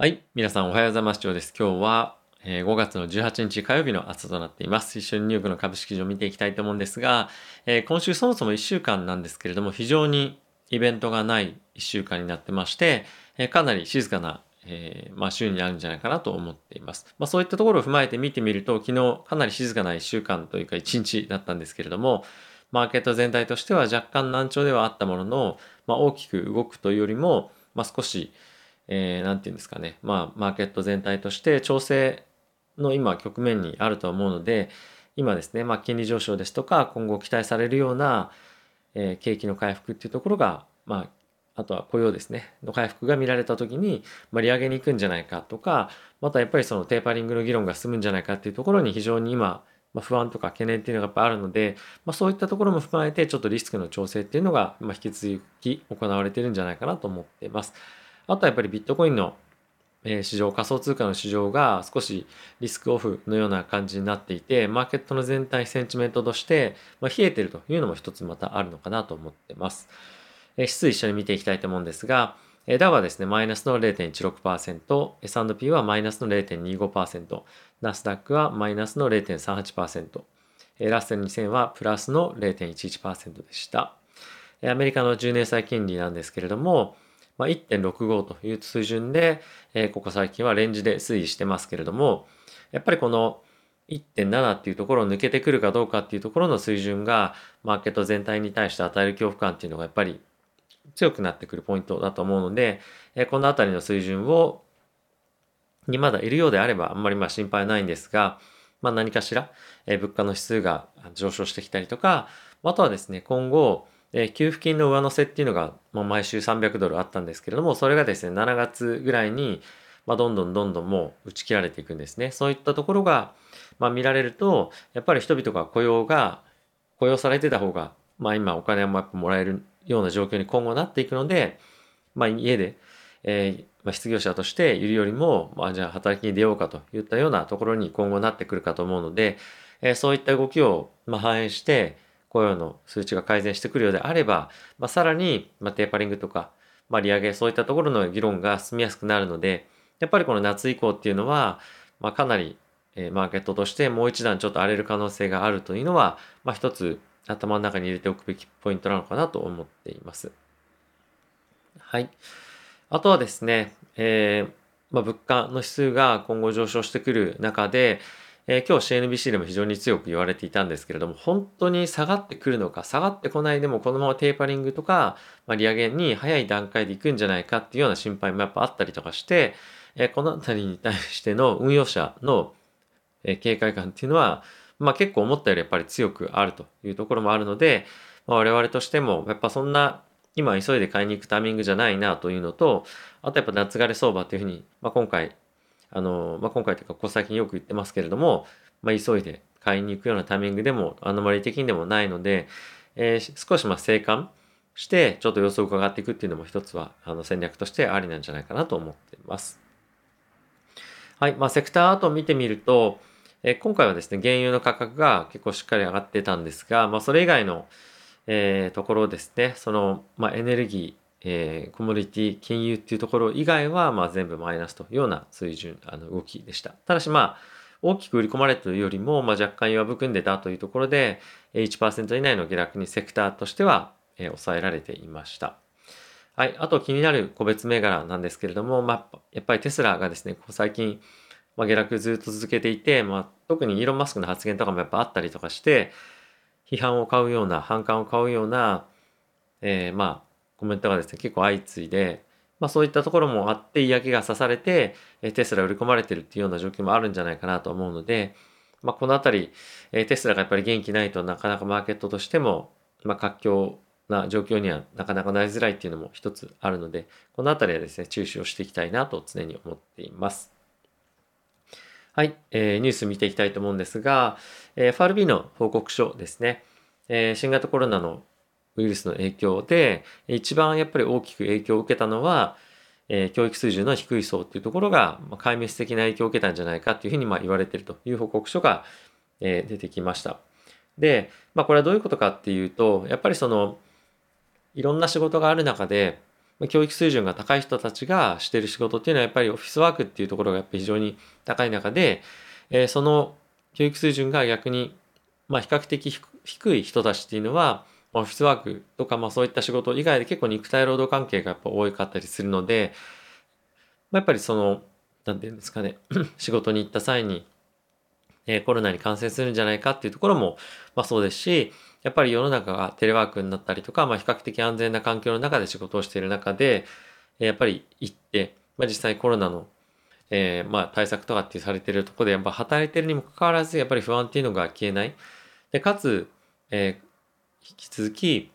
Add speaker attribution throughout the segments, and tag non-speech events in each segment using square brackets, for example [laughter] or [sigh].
Speaker 1: はい。皆さんおはようございます。今日は、え5月の18日火曜日の朝となっています。一緒にニューヨークの株式市場を見ていきたいと思うんですが、え今週そもそも1週間なんですけれども、非常にイベントがない1週間になってまして、えかなり静かな、え、まあ、週になるんじゃないかなと思っています。まあ、そういったところを踏まえて見てみると、昨日かなり静かな1週間というか1日だったんですけれども、マーケット全体としては若干難聴ではあったものの、まあ、大きく動くというよりも、まあ、少し、えー、ていうんですかね、まあ、マーケット全体として調整の今局面にあると思うので、今ですね、まあ、金利上昇ですとか、今後期待されるような、えー、景気の回復っていうところが、まあ、あとは雇用ですね、の回復が見られた時に、まあ、利上げに行くんじゃないかとか、またやっぱりそのテーパリングの議論が進むんじゃないかっていうところに非常に今、まあ、不安とか懸念っていうのがやっぱあるので、まあ、そういったところも踏まえてちょっとリスクの調整っていうのが、まあ、引き続き行われてるんじゃないかなと思ってます。あとはやっぱりビットコインの市場、仮想通貨の市場が少しリスクオフのような感じになっていて、マーケットの全体センチメントとして、まあ冷えてるというのも一つまたあるのかなと思ってます。指数一緒に見ていきたいと思うんですが、ダウはですね、マイナスの0.16%、S&P はマイナスの0.25%、ナスダックはマイナスの0.38%、ラッセル2000はプラスの0.11%でした。アメリカの10年債金利なんですけれども、まあ、1.65という水準で、えー、ここ最近はレンジで推移してますけれども、やっぱりこの1.7っていうところを抜けてくるかどうかっていうところの水準が、マーケット全体に対して与える恐怖感っていうのがやっぱり強くなってくるポイントだと思うので、えー、このあたりの水準を、にまだいるようであればあんまりまあ心配ないんですが、まあ何かしら、えー、物価の指数が上昇してきたりとか、あとはですね、今後、で、給付金の上乗せっていうのが、まあ、毎週300ドルあったんですけれども、それがですね、7月ぐらいに、まあ、どんどんどんどんもう打ち切られていくんですね。そういったところが、まあ、見られると、やっぱり人々が雇用が、雇用されてた方が、まあ、今お金もやっぱもらえるような状況に今後なっていくので、まあ、家で、えーまあ、失業者としているよりも、まあ、じゃあ働きに出ようかといったようなところに今後なってくるかと思うので、えー、そういった動きを、まあ、反映して、雇用の数値が改善してくるようであれば、まあ、さらに、まあ、テーパリングとか、まあ、利上げ、そういったところの議論が進みやすくなるので、やっぱりこの夏以降っていうのは、まあ、かなり、えー、マーケットとしてもう一段ちょっと荒れる可能性があるというのは、まあ、一つ頭の中に入れておくべきポイントなのかなと思っています。はい。あとはですね、えー、まあ、物価の指数が今後上昇してくる中で、えー、今日 CNBC でも非常に強く言われていたんですけれども、本当に下がってくるのか、下がってこないでもこのままテーパリングとか、まあ、利上げに早い段階で行くんじゃないかっていうような心配もやっぱあったりとかして、えー、このあたりに対しての運用者の、え、警戒感っていうのは、まあ結構思ったよりやっぱり強くあるというところもあるので、まあ、我々としてもやっぱそんな今急いで買いに行くタイミングじゃないなというのと、あとやっぱ夏枯れ相場っていうふうに、まあ、今回あの、まあ、今回というか、ここ最近よく言ってますけれども、まあ、急いで買いに行くようなタイミングでも、アノマリ的にでもないので、えー、少しまあ静観して、ちょっと様子を伺っていくっていうのも一つは、あの、戦略としてありなんじゃないかなと思っています。はい。まあ、セクターアートを見てみると、えー、今回はですね、原油の価格が結構しっかり上がってたんですが、まあ、それ以外の、えー、ところですね、その、まあ、エネルギー、えー、コモディティ、金融っていうところ以外は、まあ、全部マイナスというような水準、あの動きでした。ただし、まあ、大きく売り込まれたというよりも、まあ、若干弱含んでたというところで、1%以内の下落にセクターとしては、えー、抑えられていました。はい。あと気になる個別銘柄なんですけれども、まあ、やっぱりテスラがですね、ここ最近、まあ、下落ずっと続けていて、まあ、特にイーロン・マスクの発言とかもやっぱあったりとかして、批判を買うような、反感を買うような、えー、まあ、コメントがですね、結構相次いで、まあそういったところもあって嫌気がさされて、テスラ売り込まれてるっていうような状況もあるんじゃないかなと思うので、まあこのあたり、テスラがやっぱり元気ないとなかなかマーケットとしても、まあ活況な状況にはなかなかなりづらいっていうのも一つあるので、このあたりはですね、注視をしていきたいなと常に思っています。はい、えー、ニュース見ていきたいと思うんですが、えー、FRB の報告書ですね、えー、新型コロナのウイルスの影響で、一番やっぱり大きく影響を受けたのは、えー、教育水準の低い層っていうところが、まあ、壊滅的な影響を受けたんじゃないかっていうふうにまあ言われているという報告書が、えー、出てきました。で、まあこれはどういうことかっていうと、やっぱりその、いろんな仕事がある中で、教育水準が高い人たちがしてる仕事っていうのはやっぱりオフィスワークっていうところがやっぱり非常に高い中で、えー、その教育水準が逆に、まあ、比較的低い人たちっていうのはオフィスワークとか、まあ、そういった仕事以外で結構肉体労働関係がやっぱ多かったりするので、まあ、やっぱりその何て言うんですかね [clears throat] 仕事に行った際に、えー、コロナに感染するんじゃないかっていうところも、まあ、そうですしやっぱり世の中がテレワークになったりとか、まあ、比較的安全な環境の中で仕事をしている中でやっぱり行って、まあ、実際コロナのえー、まあ対策とかってされてるとこでやっぱ働いてるにもかかわらずやっぱり不安っていうのが消えない。で、かつ、えー、引き続き、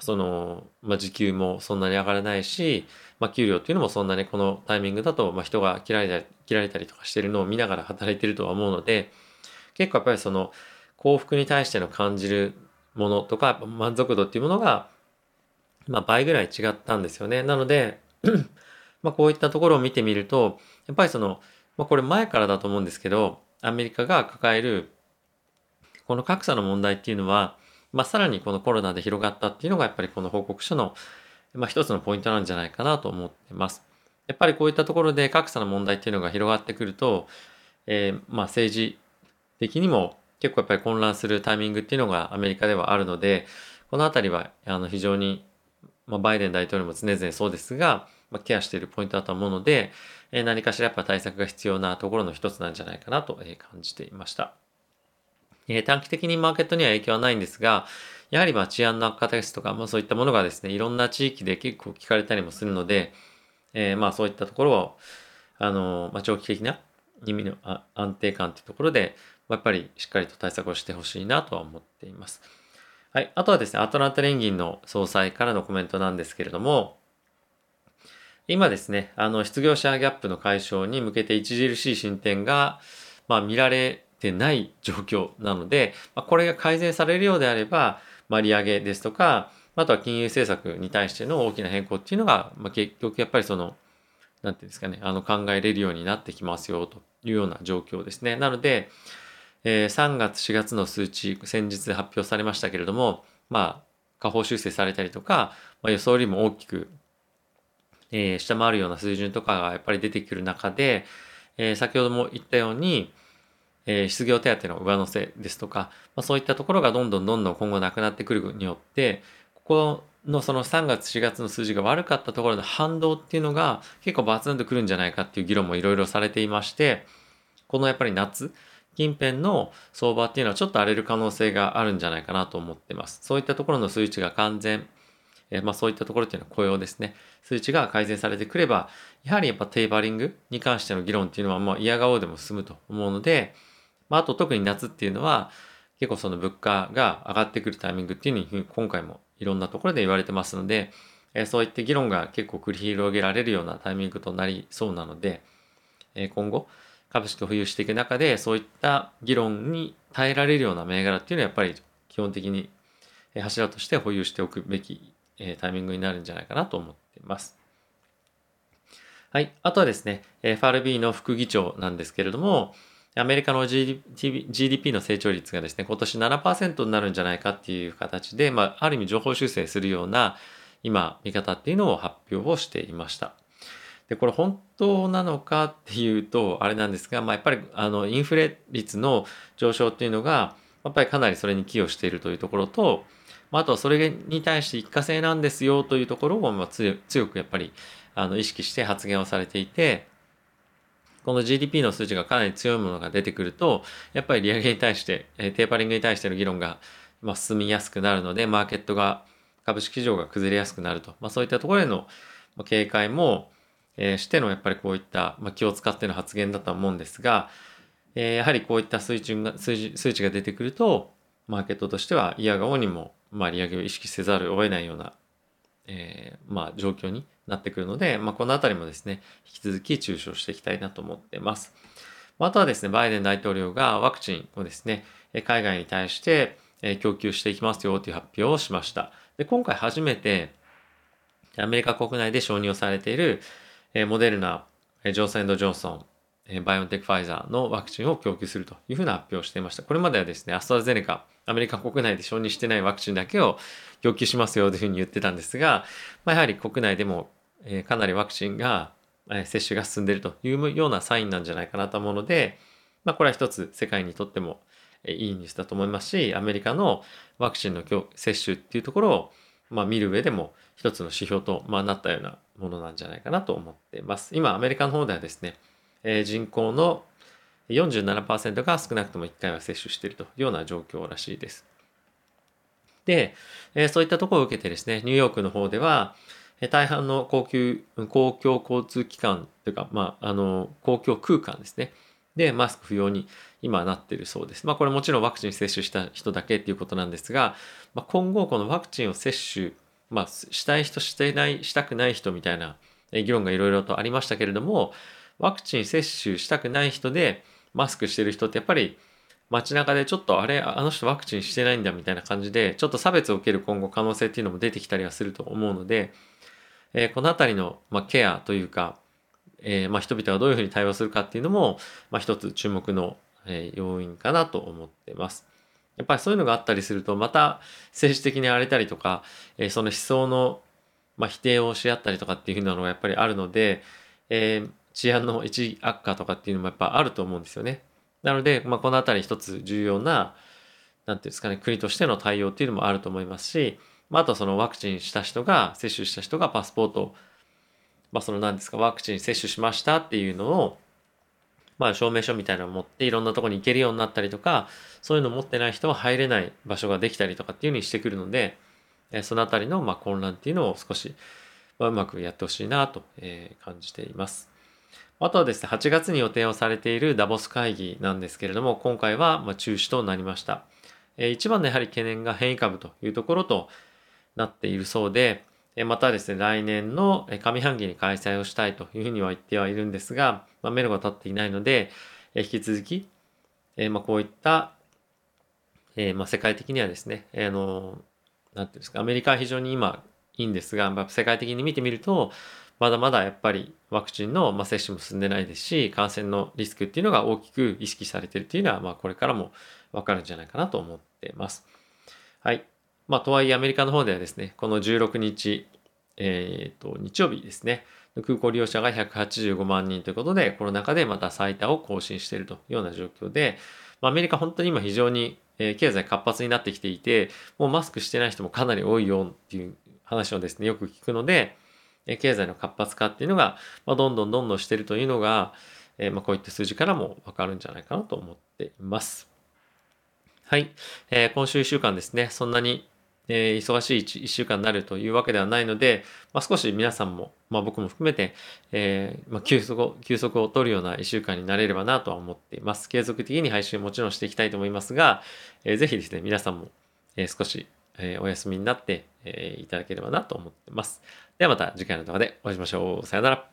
Speaker 1: その、まあ時給もそんなに上がらないし、まあ給料っていうのもそんなにこのタイミングだと、まあ人が切られたり、切られたりとかしてるのを見ながら働いてるとは思うので、結構やっぱりその幸福に対しての感じるものとか満足度っていうものが、まあ倍ぐらい違ったんですよね。なので [clears throat] まあこういったところを見てみると、やっぱりその、まあこれ前からだと思うんですけど、アメリカが抱えるこの格差の問題っていうのは、まあさらにこのコロナで広がったっていうのがやっぱりこの報告書の、まあ一つのポイントなんじゃないかなと思ってます。やっぱりこういったところで格差の問題っていうのが広がってくると、えー、まあ政治的にも結構やっぱり混乱するタイミングっていうのがアメリカではあるので、このあたりはあの非常に、まあ、バイデン大統領も常々そうですが、まあ、ケアしているポイントだと思うので、え何かしらやっぱ対策が必要なところの一つなんじゃないかなと感じていました。え短期的にマーケットには影響はないんですが、やはりま治安の悪化ですとか、まあ、そういったものがですね、いろんな地域で結構聞かれたりもするので、えー、まあそういったところを、あの、まあ、長期的な意味の安定感というところで、やっぱりしっかりと対策をしてほしいなとは思っています。はい。あとはですね、アトランタ連銀の総裁からのコメントなんですけれども、今ですね、あの、失業者ギャップの解消に向けて著しい進展が、まあ、見られてない状況なので、まあ、これが改善されるようであれば、ま、利上げですとか、あとは金融政策に対しての大きな変更っていうのが、まあ、結局やっぱりその、なんていうんですかね、あの考えれるようになってきますよというような状況ですね。なので、えー、3月、4月の数値、先日発表されましたけれども、まあ、下方修正されたりとか、まあ、予想よりも大きくえー、下回るような水準とかがやっぱり出てくる中で、えー、先ほども言ったように、えー、失業手当の上乗せですとか、まあ、そういったところがどんどんどんどん今後なくなってくるによって、ここのその3月4月の数字が悪かったところの反動っていうのが結構バツンとくるんじゃないかっていう議論もいろいろされていまして、このやっぱり夏、近辺の相場っていうのはちょっと荒れる可能性があるんじゃないかなと思ってます。そういったところの数値が完全、えまあ、そういったところっていうのは雇用ですね。数値が改善されてくれば、やはりやっぱテーパリングに関しての議論っていうのは、まあ、嫌顔でも進むと思うので、まあ、あと特に夏っていうのは、結構その物価が上がってくるタイミングっていうふうに今回もいろんなところで言われてますので、えそういった議論が結構繰り広げられるようなタイミングとなりそうなので、え今後株式を保有していく中でそういった議論に耐えられるような銘柄っていうのはやっぱり基本的に柱として保有しておくべきえタイミングになるんじゃないかなと思っています。はい。あとはですね、FRB の副議長なんですけれども、アメリカの GDP の成長率がですね、今年7%になるんじゃないかっていう形で、まあ、ある意味情報修正するような、今、見方っていうのを発表をしていました。で、これ本当なのかっていうと、あれなんですが、まあ、やっぱり、あの、インフレ率の上昇っていうのが、やっぱりかなりそれに寄与しているというところと、まああとはそれに対して一過性なんですよというところをまあ強くやっぱりあの意識して発言をされていて、この GDP の数字がかなり強いものが出てくると、やっぱり利上げに対して、テーパリングに対しての議論がま進みやすくなるので、マーケットが、株式市場が崩れやすくなると。まあ、そういったところへの警戒も、えしてのやっぱりこういった、ま、気を使っての発言だと思うんですが、えやはりこういった水準が数字数値が出てくると、マーケットとしては嫌顔にもまあ、利上げを意識せざるを得ないような、えー、まあ、状況になってくるので、まあ、このあたりもですね、引き続き注視をしていきたいなと思ってます。あとはですね、バイデン大統領がワクチンをですね、海外に対して供給していきますよという発表をしました。で今回初めて、アメリカ国内で承認をされているモデルナ、ジョンソンドジョンソン、バイオンテックファイザーのワクチンを供給するというふうな発表をしていました。これまではですね、アストラゼネカ、アメリカ国内で承認してないワクチンだけを供給しますよというふうに言ってたんですが、まあ、やはり国内でも、かなりワクチンが、接種が進んでいるというようなサインなんじゃないかなと思うので、まあ、これは一つ世界にとってもいいニュースだと思いますし、アメリカのワクチンの接種っていうところを、まあ、見る上でも一つの指標と、まあ、なったようなものなんじゃないかなと思っています。今、アメリカの方ではですね、えー、人口の47%が少なくとも1回は接種しているというような状況らしいです。で、えー、そういったところを受けてですね、ニューヨークの方では、大半の公共公共交通機関というか、まあ、あの公共空間ですね。で、マスク不要に今なっているそうです。まあ、これもちろんワクチン接種した人だけっていうことなんですが、まあ、今後このワクチンを接種、まあ、したい人、してない、したくない人みたいな議論がいろいろとありましたけれども、ワクチン接種したくない人でマスクしてる人ってやっぱり街中でちょっとあれ、あの人ワクチンしてないんだみたいな感じで、ちょっと差別を受ける今後可能性っていうのも出てきたりはすると思うので、えー、このあたりの、まあ、ケアというか、えー、まあ、人々がどういうふうに対応するかっていうのも、まあ、一つ注目の、えー、要因かなと思ってます。やっぱりそういうのがあったりすると、また政治的に荒れたりとか、え、その思想の、ま、否定をし合ったりとかっていうふうなのがやっぱりあるので、えー、治安の一悪化とかっていうのもやっぱあると思うんですよね。なので、まあ、このあたり一つ重要な、なんていうんですかね、国としての対応っていうのもあると思いますし、まあ、あとそのワクチンした人が、接種した人がパスポートまあ、その何ですか、ワクチン接種しましたっていうのを、まあ、証明書みたいなのを持っていろんなとこに行けるようになったりとか、そういうのを持ってない人は入れない場所ができたりとかっていうふうにしてくるので、えそのあたりのま混乱っていうのを少し、まうまくやってほしいなと、え感じています。あとはですね、8月に予定をされているダボス会議なんですけれども、今回はま中止となりました。一番のやはり懸念が変異株というところとなっているそうで、またですね、来年の上半期に開催をしたいというふうには言ってはいるんですが、まあ、メロが立っていないので、引き続き、えまあ、こういった、えまあ、世界的にはですね、あの、なんていうんですか、アメリカは非常に今いいんですが、まあ、世界的に見てみると、まだまだやっぱりワクチンの、接種も進んでないですし、感染のリスクっていうのが大きく意識されてるっていうのは、まあ、これからもわかるんじゃないかなと思ってます。はい。まあ、とはいえアメリカの方ではですね、この16日、えっ、ー、と、日曜日ですね、空港利用者が185万人ということで、コロナ禍でまた最多を更新しているというような状況で、まあ、アメリカ本当に今非常に経済活発になってきていて、もうマスクしてない人もかなり多いよっていう話をですね、よく聞くので、経済の活発化っていうのが、まあ、どんどんどんどんしてるというのが、えー、まあこういった数字からもわかるんじゃないかなと思っています。はい。えー、今週1週間ですね、そんなにえー、忙しい 1, 1週間になるというわけではないので、まあ、少し皆さんも、まあ、僕も含めて、えーまあ、休息を、休息を取るような1週間になれればなとは思っています。継続的に配信もちろんしていきたいと思いますが、えー、ぜひですね、皆さんも、え、少し、え、お休みになって、え、いただければなと思ってます。ではまた次回の動画でお会いしましょう。さよなら。